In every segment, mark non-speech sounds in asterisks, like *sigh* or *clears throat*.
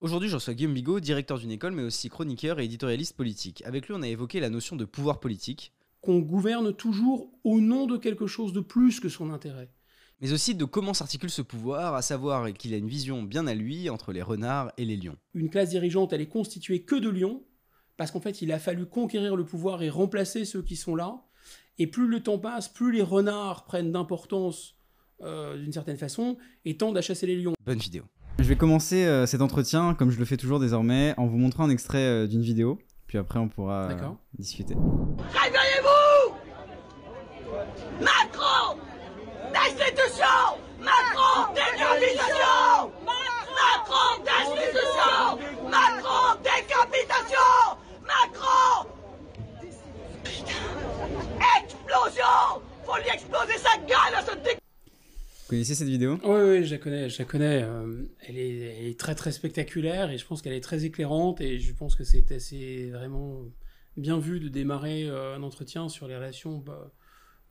Aujourd'hui, je reçois Guillaume Bigot, directeur d'une école, mais aussi chroniqueur et éditorialiste politique. Avec lui, on a évoqué la notion de pouvoir politique, Qu'on gouverne toujours au nom de quelque chose de plus que son intérêt. mais aussi de comment s'articule ce pouvoir, à savoir qu'il a une vision bien à lui entre les renards et les lions. Une classe dirigeante, elle est constituée que de lions, parce qu'en fait, il a fallu conquérir le pouvoir et remplacer ceux qui sont là. Et plus le temps passe, plus les renards prennent d'importance euh, d'une certaine façon et tendent à chasser les lions. Bonne vidéo. Je vais commencer euh, cet entretien, comme je le fais toujours désormais, en vous montrant un extrait euh, d'une vidéo. Puis après, on pourra euh, discuter Macron Destitution Macron Décapitation Macron Destitution Macron Décapitation Macron Putain Explosion Faut lui exploser sa gueule à ce dé... Vous connaissez cette vidéo? Oui, oui, je la connais, je la connais. euh, elle, est, très très spectaculaire et je pense qu'elle est très éclairante et je pense que c'est assez vraiment bien vu de démarrer euh, un entretien sur les relations bah,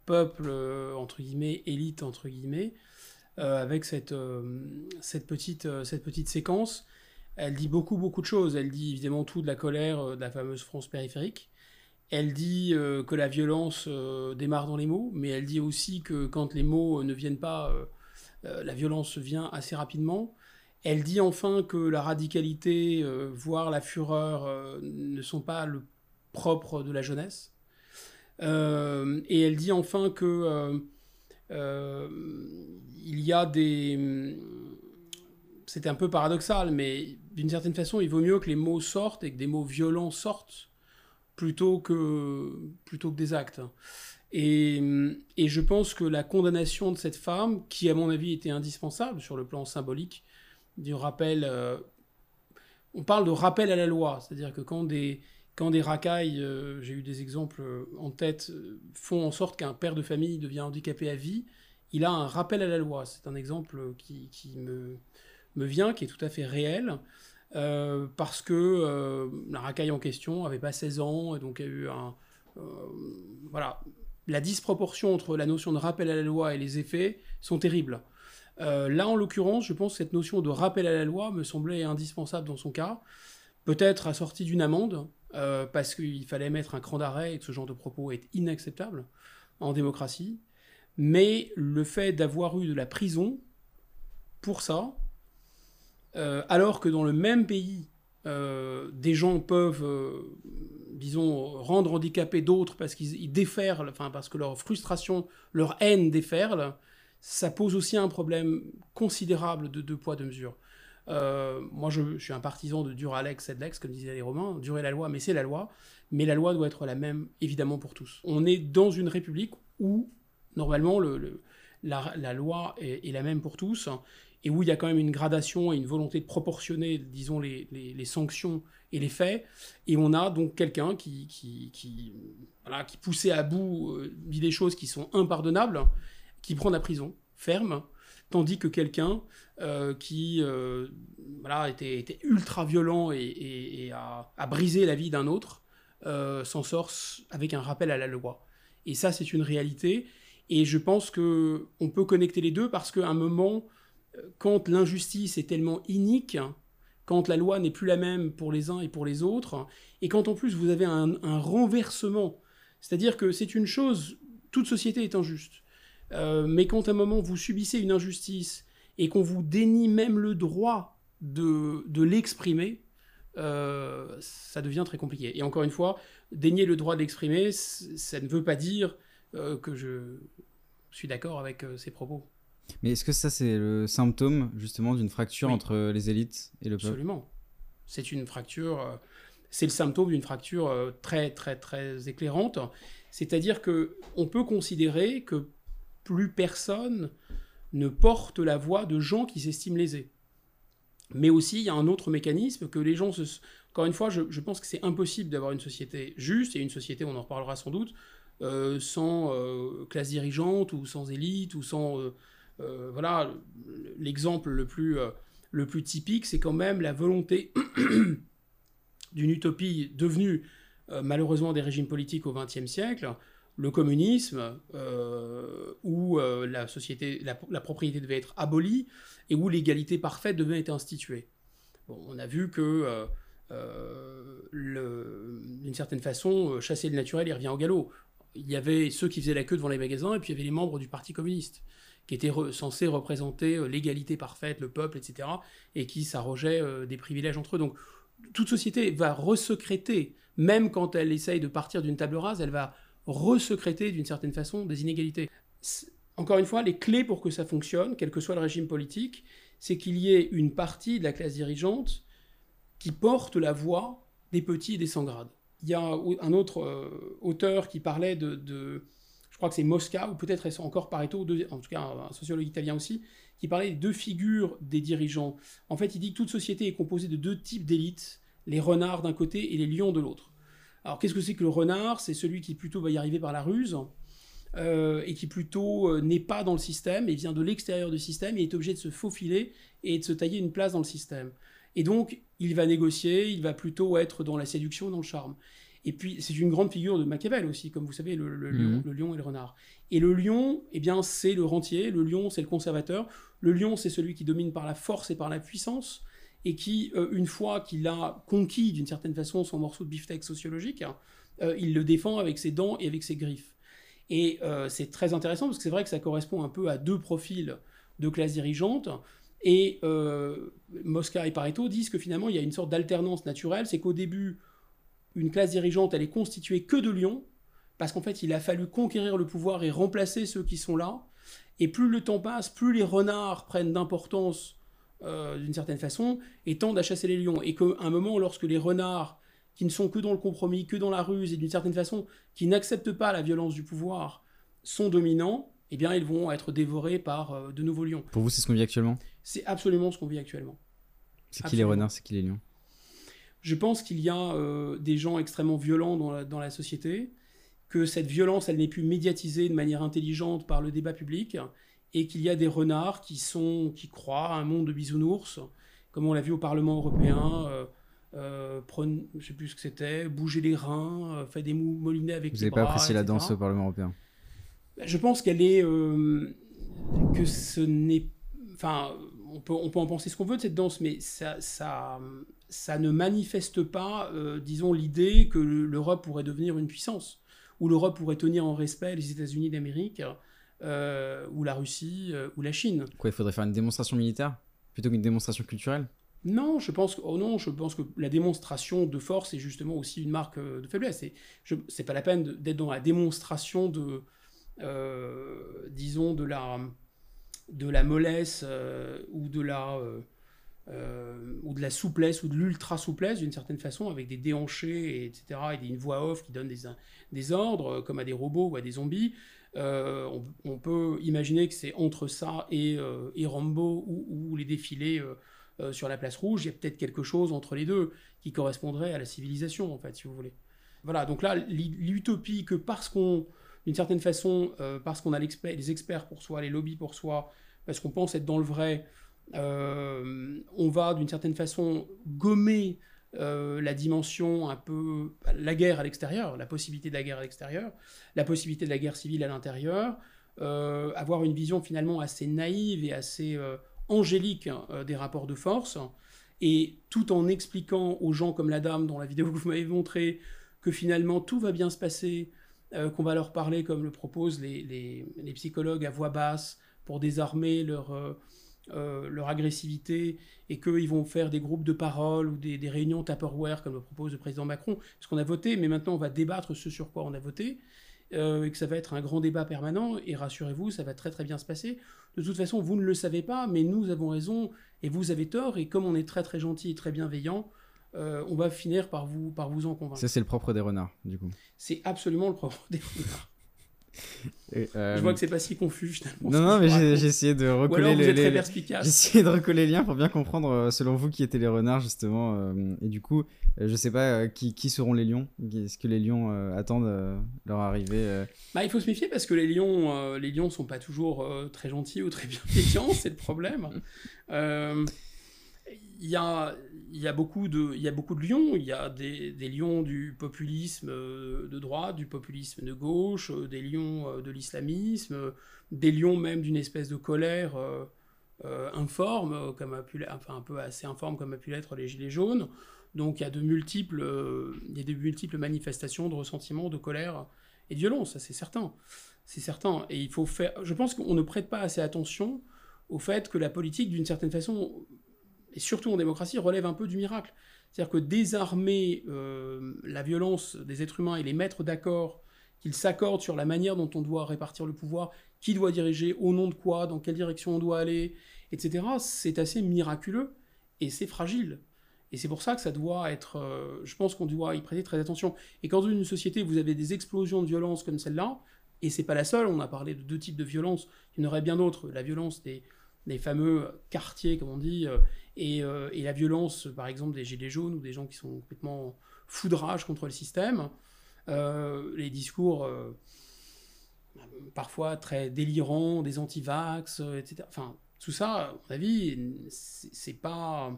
peuple euh, entre guillemets élite entre guillemets avec cette cette petite cette petite séquence. Elle dit beaucoup beaucoup de choses. Elle dit évidemment tout de la colère de la fameuse France périphérique. Elle dit que la violence démarre dans les mots, mais elle dit aussi que quand les mots ne viennent pas, euh, la violence vient assez rapidement. Elle dit enfin que la radicalité, euh, voire la fureur, euh, ne sont pas le propre de la jeunesse. Et elle dit enfin que il y a des... C'est un peu paradoxal, mais d'une certaine façon, il vaut mieux que les mots sortent et que des mots violents sortent plutôt que, plutôt que des actes. Et, et je pense que la condamnation de cette femme, qui à mon avis était indispensable sur le plan symbolique, du rappel... euh, on parle de rappel à la loi, c'est-à-dire que quand des, quand des racailles, euh, j'ai eu des exemples euh, en tête, font en sorte qu'un père de famille devient handicapé à vie, il a un rappel à la loi. C'est un exemple qui, qui me, me vient, qui est tout à fait réel. Euh, parce que euh, la racaille en question n'avait pas 16 ans, et donc il y a eu un... euh, voilà. La disproportion entre la notion de rappel à la loi et les effets sont terribles. Là, en l'occurrence, je pense que cette notion de rappel à la loi me semblait indispensable dans son cas, peut-être assortie d'une amende, parce qu'il fallait mettre un cran d'arrêt et que ce genre de propos est inacceptable en démocratie, mais le fait d'avoir eu de la prison pour ça, euh, alors que dans le même pays, euh, des gens peuvent, euh, disons, rendre handicapés d'autres parce qu'ils ils déferlent, enfin parce que leur frustration, leur haine déferle, ça pose aussi un problème considérable de deux poids, deux mesures. Moi, je, suis un partisan de dur Alex, sed lex, comme disaient les Romains, durer la loi, mais c'est la loi. Mais la loi doit être la même, évidemment, pour tous. On est dans une république où, normalement, le, le- la, loi est la même pour tous, et où il y a quand même une gradation et une volonté de proportionner, disons, les, les- sanctions et les faits. Et on a donc quelqu'un qui, qui, qui, voilà, qui, poussé à bout, euh, dit des choses qui sont impardonnables, qui prend la prison ferme, tandis que quelqu'un euh, qui euh, voilà, était, était ultra violent et, a, a brisé la vie d'un autre s'en sort avec un rappel à la loi. Et ça, c'est une réalité. Et je pense que on peut connecter les deux parce qu'à un moment, quand l'injustice est tellement inique, quand la loi n'est plus la même pour les uns et pour les autres, et quand en plus vous avez un, renversement, c'est-à-dire que c'est une chose, toute société est injuste, Euh, mais quand à un moment vous subissez une injustice et qu'on vous dénie même le droit de, l'exprimer, euh, ça devient très compliqué. Et encore une fois, dénier le droit de l'exprimer, ça ne veut pas dire euh, que je suis d'accord avec ces propos. Mais est-ce que ça, c'est le symptôme, justement, d'une fracture Oui. entre les élites et le peuple Absolument. C'est une fracture, euh, c'est le symptôme d'une fracture euh, très très très éclairante. C'est-à-dire que on peut considérer que plus personne ne porte la voix de gens qui s'estiment lésés. Mais aussi, il y a un autre mécanisme que les gens se... Encore une fois, je, je pense que c'est impossible d'avoir une société juste, et une société, on en reparlera sans doute, euh, sans euh, classe dirigeante, ou sans élite, ou sans... euh, voilà, l'exemple le plus... euh, le plus typique, c'est quand même la volonté *clears throat* d'une utopie devenue euh, malheureusement des régimes politiques au XXe siècle, le communisme, euh, où euh, la, société, la propriété devait être abolie et où l'égalité parfaite devait être instituée. Bon, on a vu que, d'une certaine façon, chasser le naturel, il revient au galop. Il y avait ceux qui faisaient la queue devant les magasins, et puis il y avait les membres du Parti communiste qui étaient censés représenter l'égalité parfaite, le peuple, etc., et qui s'arrogeaient des privilèges entre eux. Donc, toute société va resecréter, même quand elle essaye de partir d'une table rase, elle va resecréter d'une certaine façon des inégalités. Encore une fois, les clés pour que ça fonctionne, quel que soit le régime politique, c'est qu'il y ait une partie de la classe dirigeante qui porte la voix des petits et des sans grades. Il y a un autre euh, auteur qui parlait de, je crois que c'est Mosca, ou peut-être encore Pareto, en tout cas un, sociologue italien aussi, qui parlait des deux figures des dirigeants. En fait, il dit que toute société est composée de deux types d'élites, les renards d'un côté et les lions de l'autre. Alors qu'est-ce que c'est que le renard? C'est celui qui plutôt va y arriver par la ruse, euh, et qui plutôt euh, n'est pas dans le système, et vient de l'extérieur du système, et est obligé de se faufiler et de se tailler une place dans le système. Et donc, il va négocier, il va plutôt être dans la séduction, dans le charme. Et puis, c'est une grande figure de Machiavel aussi, comme vous savez, le, lion, mhm. le lion et le renard. Et le lion, eh bien, c'est le rentier, le lion, c'est le conservateur. Le lion, c'est celui qui domine par la force et par la puissance, et qui, euh, une fois qu'il a conquis d'une certaine façon son morceau de beefsteak sociologique, hein, euh, il le défend avec ses dents et avec ses griffes. Et euh, c'est très intéressant parce que c'est vrai que ça correspond un peu à deux profils de classe dirigeante. Et Mosca et Pareto disent que finalement il y a une sorte d'alternance naturelle, c'est qu'au début, une classe dirigeante, elle est constituée que de lions, parce qu'en fait, il a fallu conquérir le pouvoir et remplacer ceux qui sont là. Et plus le temps passe, plus les renards prennent d'importance euh, d'une certaine façon et tendent à chasser les lions. Et qu'à un moment, lorsque les renards, qui ne sont que dans le compromis, que dans la ruse et d'une certaine façon, qui n'acceptent pas la violence du pouvoir, sont dominants, eh bien, ils vont être dévorés par euh, de nouveaux lions. Pour vous, c'est ce qu'on vit actuellement? C'est absolument ce qu'on vit actuellement. C'est qui les renards, c'est qui les lions? Je pense qu'il y a euh, des gens extrêmement violents dans la, société, que cette violence, elle n'est plus médiatisée de manière intelligente par le débat public, et qu'il y a des renards qui, sont, qui croient à un monde de bisounours, comme on l'a vu au Parlement européen. Euh, euh je ne sais plus ce que c'était, bouger les reins, euh, faire des mou molinets avec Vous n'avez pas apprécié la danse au Parlement européen? Je pense qu'elle est. que ce n'est. Enfin, on peut, on peut en penser ce qu'on veut de cette danse, mais ça, ça, ça ne manifeste pas, euh, disons, l'idée que l'Europe pourrait devenir une puissance, ou l'Europe pourrait tenir en respect les États-Unis d'Amérique, euh, ou la Russie, euh, ou la Chine. Quoi, il faudrait faire une démonstration militaire plutôt qu'une démonstration culturelle? Non, je pense que, oh non, je pense que la démonstration de force est justement aussi une marque de faiblesse. Et c'est pas la peine d'être dans la démonstration de, disons, de la, de la mollesse ou de la euh, ou de la souplesse ou de l'ultra souplesse d'une certaine façon avec des déhanchés etc et une voix off qui donne des, ordres euh, comme à des robots ou à des zombies. Euh, on, peut imaginer que c'est entre ça et, et Rambo ou, les défilés sur la place rouge. Il y a peut-être quelque chose entre les deux qui correspondrait à la civilisation en fait si vous voulez. Voilà donc là l'utopie que parce qu'on d'une certaine façon parce qu'on a les experts pour soi les lobbies pour soi parce qu'on pense être dans le vrai euh, on va d'une certaine façon gommer euh, la dimension un peu la guerre à l'extérieur, la possibilité de la guerre à l'extérieur, la possibilité de la guerre civile à l'intérieur, euh, avoir une vision finalement assez naïve et assez angélique hein, des rapports de force, et tout en expliquant aux gens comme la dame dans la vidéo que vous m'avez montrée que finalement tout va bien se passer, qu'on va leur parler comme le proposent les, les, psychologues à voix basse pour désarmer leur euh, leur agressivité et qu'ils vont faire des groupes de parole ou des, réunions Tupperware comme le propose le président Macron, parce qu'on a voté, mais maintenant on va débattre ce sur quoi on a voté, euh, et que ça va être un grand débat permanent, et rassurez-vous, ça va très très bien se passer. De toute façon, vous ne le savez pas, mais nous avons raison, et vous avez tort, et comme on est très très gentil et très bienveillant, euh, on va finir par vous, par vous en convaincre. Ça, c'est le propre des renards, du coup. C'est absolument le propre des renards. Euh, je vois que c'est pas si confus Non, non, mais j'ai essayé de recoller les, *laughs* J'ai essayé de recoller les liens pour bien comprendre, euh, selon vous, qui étaient les renards, justement. Euh, et du coup, je sais pas qui, qui seront les lions. Est-ce que les lions attendent leur arrivée bah, Il faut se méfier parce que les lions, les lions sont pas toujours très gentils ou très bienveillants, c'est le problème. *laughs* Il y a, y a beaucoup de, il y a beaucoup de lions. Il y a des, des lions du populisme euh, de droite, du populisme de gauche, euh, des lions euh, de l'islamisme, des lions même d'une espèce de colère informe, comme enfin un peu assez informe comme a pu l'être les Gilets jaunes. Donc il y a de multiples, il y a de multiples manifestations de ressentiment, de colère et de violence, ça c'est certain. C'est certain. Et il faut faire. Je pense qu'on ne prête pas assez attention au fait que la politique, d'une certaine façon, et surtout en démocratie, relève un peu du miracle. C'est-à-dire que désarmer euh, la violence des êtres humains et les mettre d'accord, qu'ils s'accordent sur la manière dont on doit répartir le pouvoir, qui doit diriger, au nom de quoi, dans quelle direction on doit aller, etc., c'est assez miraculeux et c'est fragile. Et c'est pour ça que ça doit être. Euh, je pense qu'on doit y prêter très attention. Et quand dans une société, vous avez des explosions de violence comme celle-là, et c'est pas la seule, on a parlé de deux types de violence, il y en aurait bien d'autres. La violence des, des fameux quartiers, comme on dit, euh, et, euh, et, la violence, par exemple, des gilets jaunes ou des gens qui sont complètement foudrage contre le système. les discours parfois très délirants, des anti-vax, etc. Enfin, tout ça, à mon avis, c'est pas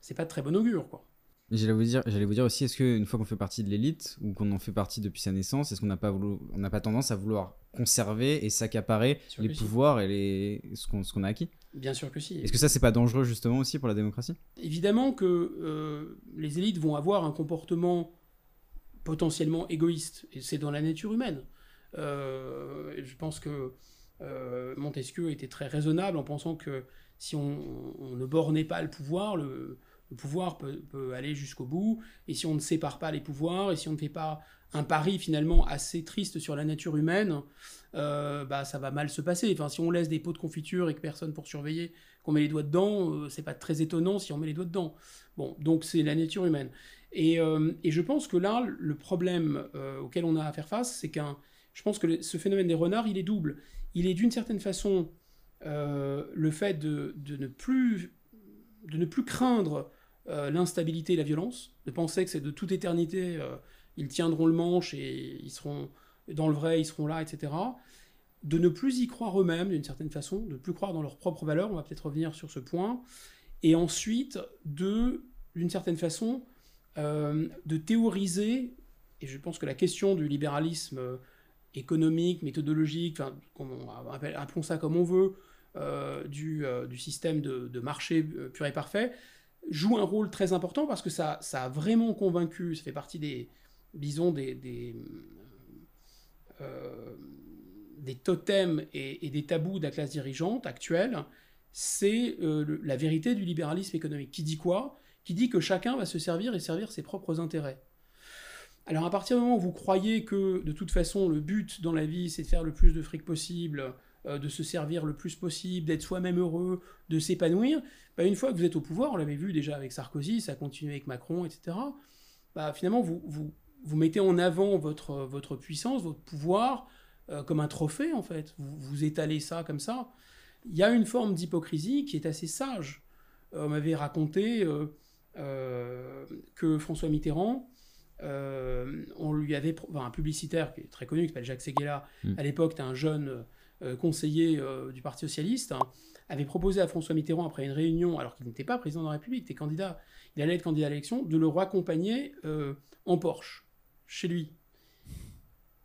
c'est pas de très bon augure, quoi. J'allais vous dire, j'allais vous dire aussi, est-ce qu'une fois qu'on fait partie de l'élite ou qu'on en fait partie depuis sa naissance, est-ce qu'on n'a pas on n'a pas tendance à vouloir conserver et s'accaparer les pouvoirs et les ce qu'on, ce qu'on a acquis? Bien sûr que si. Est-ce que ça c'est pas dangereux justement aussi pour la démocratie? Évidemment que euh, les élites vont avoir un comportement potentiellement égoïste et c'est dans la nature humaine. Euh, je pense que euh, Montesquieu était très raisonnable en pensant que si on, on ne bornait pas le pouvoir, le, le pouvoir peut, aller jusqu'au bout, et si on ne sépare pas les pouvoirs, et si on ne fait pas un pari finalement assez triste sur la nature humaine, euh, bah ça va mal se passer. Si on laisse des pots de confiture et que personne pour surveiller, qu'on met les doigts dedans, euh, c'est pas très étonnant si on met les doigts dedans. Bon, donc c'est la nature humaine. Et, euh, je pense que là, le problème auquel on a à faire face, c'est qu'un, je pense que ce phénomène des renards, il est double. Il est d'une certaine façon le fait de, de, ne plus de ne plus craindre l'instabilité et la violence, de penser que c'est de toute éternité, ils tiendront le manche et ils seront dans le vrai, ils seront là, etc. De ne plus y croire eux-mêmes d'une certaine façon, de ne plus croire dans leurs propres valeurs, on va peut-être revenir sur ce point, et ensuite de, d'une certaine façon, euh, de théoriser, et je pense que la question du libéralisme économique, méthodologique, enfin, appelons ça comme on veut, du, du, système de, de marché pur et parfait, joue un rôle très important parce que ça, ça a vraiment convaincu, ça fait partie des, disons, des, des, euh, totems et, des tabous de la classe dirigeante actuelle, c'est euh, la vérité du libéralisme économique. Qui dit quoi? Qui dit que chacun va se servir et servir ses propres intérêts. Alors à partir du moment où vous croyez que de toute façon le but dans la vie c'est de faire le plus de fric possible, euh, de se servir le plus possible, d'être soi-même heureux, de s'épanouir, bah, une fois que vous êtes au pouvoir, on l'avait vu déjà avec Sarkozy, ça continue avec Macron, etc., bah, finalement, vous, vous, vous, mettez en avant votre, votre puissance, votre pouvoir, euh, comme un trophée, en fait. Vous, vous étalez ça comme ça. Il y a une forme d'hypocrisie qui est assez sage. Euh, on m'avait raconté que François Mitterrand, on lui avait, un publicitaire qui est très connu, qui s'appelle Jacques Seguela, mm. à l'époque, c'était un jeune euh, conseiller euh, du Parti Socialiste, hein, avait proposé à François Mitterrand, après une réunion, alors qu'il n'était pas président de la République, il était candidat, il allait être candidat à l'élection, de le raccompagner euh, en Porsche, chez lui.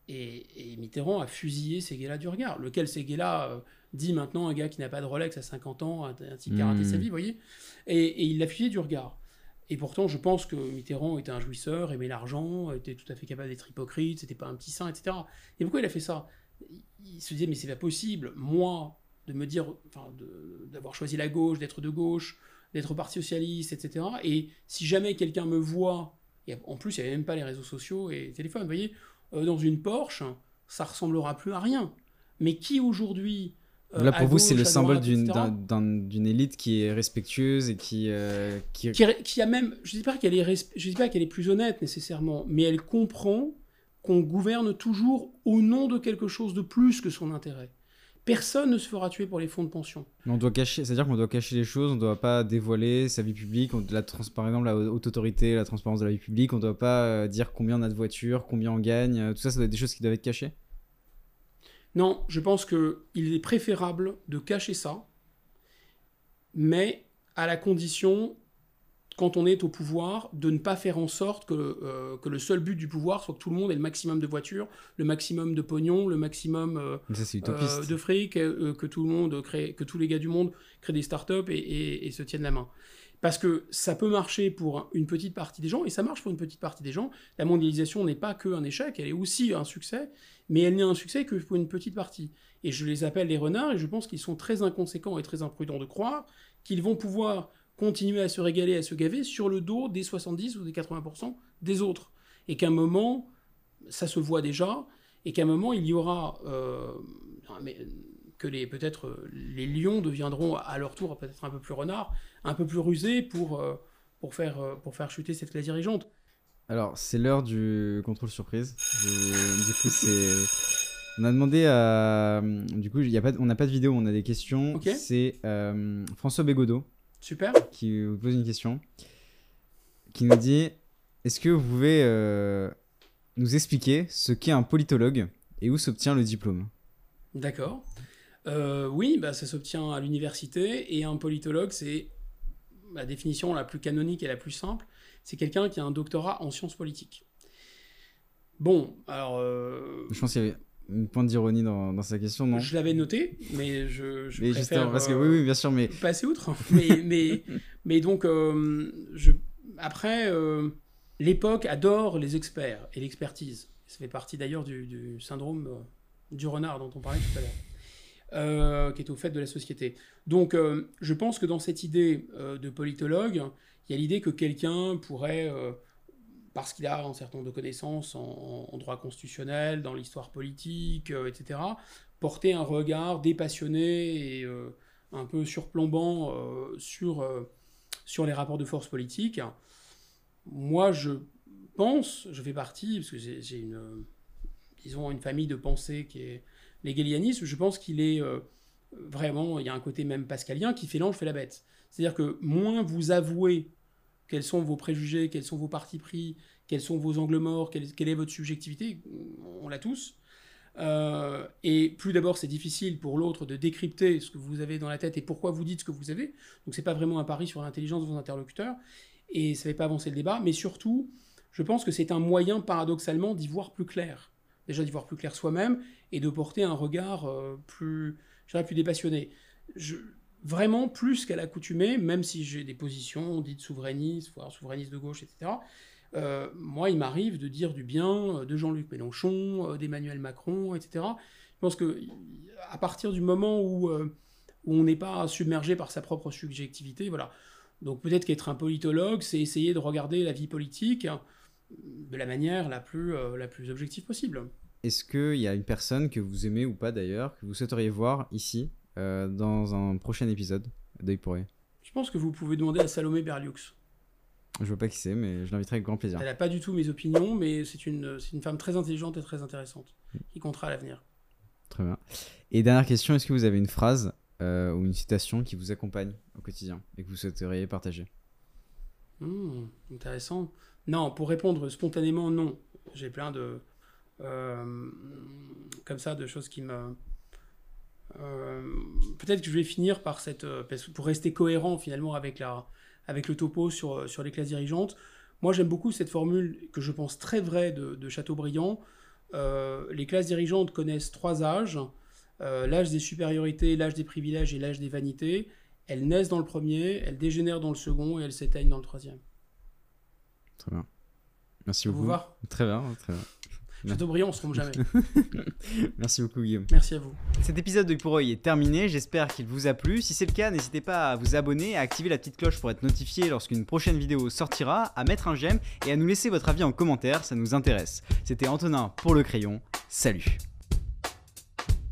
Et, Mitterrand a fusillé Seguela du regard, lequel Seguela dit maintenant un gars qui n'a pas de Rolex à 50 ans, un, type qui a raté sa vie, vous voyez, et, il l'a fusillé du regard. Et pourtant, je pense que Mitterrand était un jouisseur, aimait l'argent, était tout à fait capable d'être hypocrite, c'était pas un petit saint, etc. Et pourquoi il a fait ça? Il se disait mais c'est pas possible, moi, de me dire, enfin, d'avoir choisi la gauche, d'être de gauche, d'être parti socialiste, etc. Et si jamais quelqu'un me voit, et en plus il n'y avait même pas les réseaux sociaux et les téléphones, vous voyez, euh, dans une Porsche, ça ressemblera plus à rien. Mais qui aujourd'hui euh, Là, pour vous, c'est le symbole d'une élite qui est respectueuse et qui, euh, qui... qui... a même. Je ne dis pas qu'elle est, je dis pas qu'elle est plus honnête nécessairement, mais elle comprend qu'on gouverne toujours au nom de quelque chose de plus que son intérêt. Personne ne se fera tuer pour les fonds de pension. On doit cacher, c'est-à-dire qu'on doit cacher les choses, on ne doit pas dévoiler sa vie publique, la par exemple la haute autorité, la transparence de la vie publique, on ne doit pas euh, dire combien on a de voitures, combien on gagne, euh, tout ça, ça doit être des choses qui doivent être cachées Non, je pense qu'il est préférable de cacher ça, mais à la condition quand on est au pouvoir, de ne pas faire en sorte que, euh, que le seul but du pouvoir soit que tout le monde ait le maximum de voitures, le maximum de pognon, le maximum euh, euh, de fric, que tout le monde crée, que tous les gars du monde créent des startups et, et, et se tiennent la main. Parce que ça peut marcher pour une petite partie des gens, et ça marche pour une petite partie des gens. La mondialisation n'est pas qu'un échec, elle est aussi un succès, mais elle n'est un succès que pour une petite partie. Et je les appelle les renards, et je pense qu'ils sont très inconséquents et très imprudents de croire qu'ils vont pouvoir continuer à se régaler, à se gaver sur le dos des 70 ou des 80% des autres. Et qu'à un moment, ça se voit déjà, et qu'à un moment, il y aura... euh, mais, que les peut-être les lions deviendront à leur tour peut-être un peu plus renards, un peu plus rusés pour, euh, pour, faire, euh, pour faire chuter cette classe dirigeante. Alors, c'est l'heure du contrôle surprise. Je- Du coup, c'est. On a demandé à. Du coup, y a pas... on n'a pas de vidéo, on a des questions. C'est euh, François Bégodeau Super. qui vous pose une question. Qui nous dit Est-ce que vous pouvez euh, nous expliquer ce qu'est un politologue et où s'obtient le diplôme? D'accord. Euh, oui, bah, ça s'obtient à l'université et un politologue, c'est la définition la plus canonique et la plus simple, c'est quelqu'un qui a un doctorat en sciences politiques. Bon, alors euh, Je pense qu'il y avait une pointe d'ironie dans, dans sa question, non je l'avais noté, mais je, je Mais préfère parce que euh, oui, oui, bien sûr, mais passer outre. *laughs* mais, mais, mais donc, euh, je, après, euh, l'époque adore les experts et l'expertise. Ça fait partie d'ailleurs du, du syndrome euh, du renard dont on parlait tout à l'heure, euh, qui est au fait de la société. Donc, euh, je pense que dans cette idée euh, de politologue, il y a l'idée que quelqu'un pourrait, euh, parce qu'il a un certain nombre de connaissances en, droit constitutionnel, dans l'histoire politique, euh, etc., porter un regard dépassionné et euh, un peu surplombant euh, sur, sur les rapports de force politiques. Moi, je pense, je fais partie, parce que j'ai une, disons, une famille de pensée qui est l'hégélianisme, je pense qu'il est vraiment, il y a un côté même pascalien qui fait l'ange, fait la bête. C'est-à-dire que moins vous avouez quels sont vos préjugés, quels sont vos partis pris, quels sont vos angles morts, quelle, est votre subjectivité, on l'a tous, euh, et plus d'abord, c'est difficile pour l'autre de décrypter ce que vous avez dans la tête et pourquoi vous dites ce que vous avez. Donc, c'est pas vraiment un pari sur l'intelligence de vos interlocuteurs et ça ne fait pas avancer le débat. Mais surtout, je pense que c'est un moyen, paradoxalement, d'y voir plus clair. Déjà, d'y voir plus clair soi-même et de porter un regard euh, plus, plus dépassionné. Je, vraiment, plus qu'à l'accoutumée, même si j'ai des positions dites souverainistes, voire souverainistes de gauche, etc. Euh, moi, il m'arrive de dire du bien euh, de Jean-Luc Mélenchon, euh, d'Emmanuel Macron, etc. Je pense que à partir du moment où, on n'est pas submergé par sa propre subjectivité, voilà. Donc peut-être qu'être un politologue, c'est essayer de regarder la vie politique de la manière la plus, la plus objective possible. est-ce qu'il y a une personne que vous aimez ou pas d'ailleurs, que vous souhaiteriez voir ici, dans un prochain épisode d'œil pour œil Je pense que vous pouvez demander à Salomé Berliux. Je vois pas qui c'est, mais je l'inviterai avec grand plaisir. Elle n'a pas du tout mes opinions, mais c'est une, une femme très intelligente et très intéressante, qui comptera à l'avenir. Très bien. Et dernière question, est-ce que vous avez une phrase euh, ou une citation qui vous accompagne au quotidien et que vous souhaiteriez partager? Hmm, intéressant. Non, pour répondre spontanément, non. J'ai plein de. euh, comme ça, de choses qui me. Euh, Peut-être que je vais finir par cette. euh, pour rester cohérent finalement avec, la, avec le topo sur, sur les classes dirigeantes, moi j'aime beaucoup cette formule que je pense très vraie de, de Chateaubriand. Euh, les classes dirigeantes connaissent trois âges euh, l'âge des supériorités, l'âge des privilèges et l'âge des vanités. Elles naissent dans le premier, elles dégénèrent dans le second et elles s'éteignent dans le troisième. Très bien. Merci Ça vous beaucoup. va Très bien, très bien. Chateaubriand, on se trompe jamais. *laughs* Merci beaucoup, Guillaume. Merci à vous. Cet épisode de pour est terminé, j'espère qu'il vous a plu. Si c'est le cas, n'hésitez pas à vous abonner, à activer la petite cloche pour être notifié lorsqu'une prochaine vidéo sortira, à mettre un j'aime et à nous laisser votre avis en commentaire, ça nous intéresse. C'était Antonin pour le crayon, salut